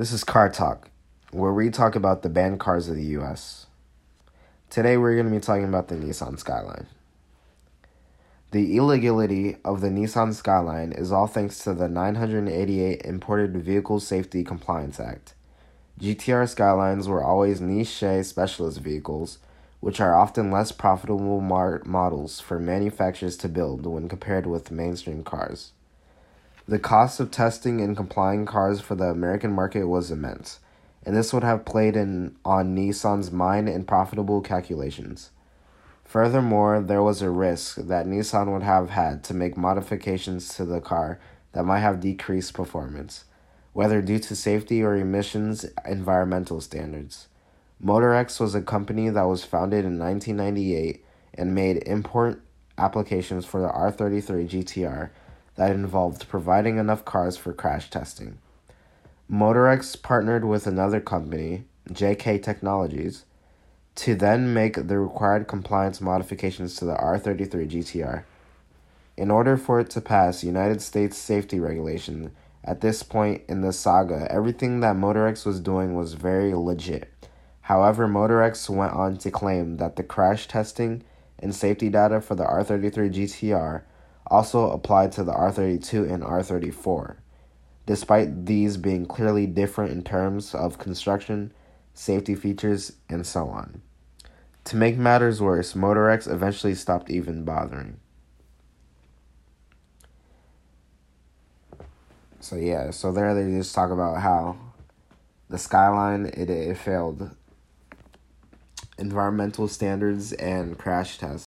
This is Car Talk, where we talk about the banned cars of the US. Today we're going to be talking about the Nissan Skyline. The illegality of the Nissan Skyline is all thanks to the 988 Imported Vehicle Safety Compliance Act. GTR Skylines were always niche specialist vehicles, which are often less profitable mar- models for manufacturers to build when compared with mainstream cars. The cost of testing and complying cars for the American market was immense, and this would have played in on Nissan's mind in profitable calculations. Furthermore, there was a risk that Nissan would have had to make modifications to the car that might have decreased performance, whether due to safety or emissions environmental standards. Motorex was a company that was founded in 1998 and made import applications for the R33 GTR that involved providing enough cars for crash testing. Motorex partnered with another company, JK Technologies, to then make the required compliance modifications to the R33 GTR. In order for it to pass United States safety regulation, at this point in the saga, everything that Motorex was doing was very legit. However, Motorex went on to claim that the crash testing and safety data for the R33 GTR also applied to the R32 and R34, despite these being clearly different in terms of construction, safety features, and so on. To make matters worse, Motorex eventually stopped even bothering. So yeah, so there they just talk about how the skyline it it failed environmental standards and crash tests.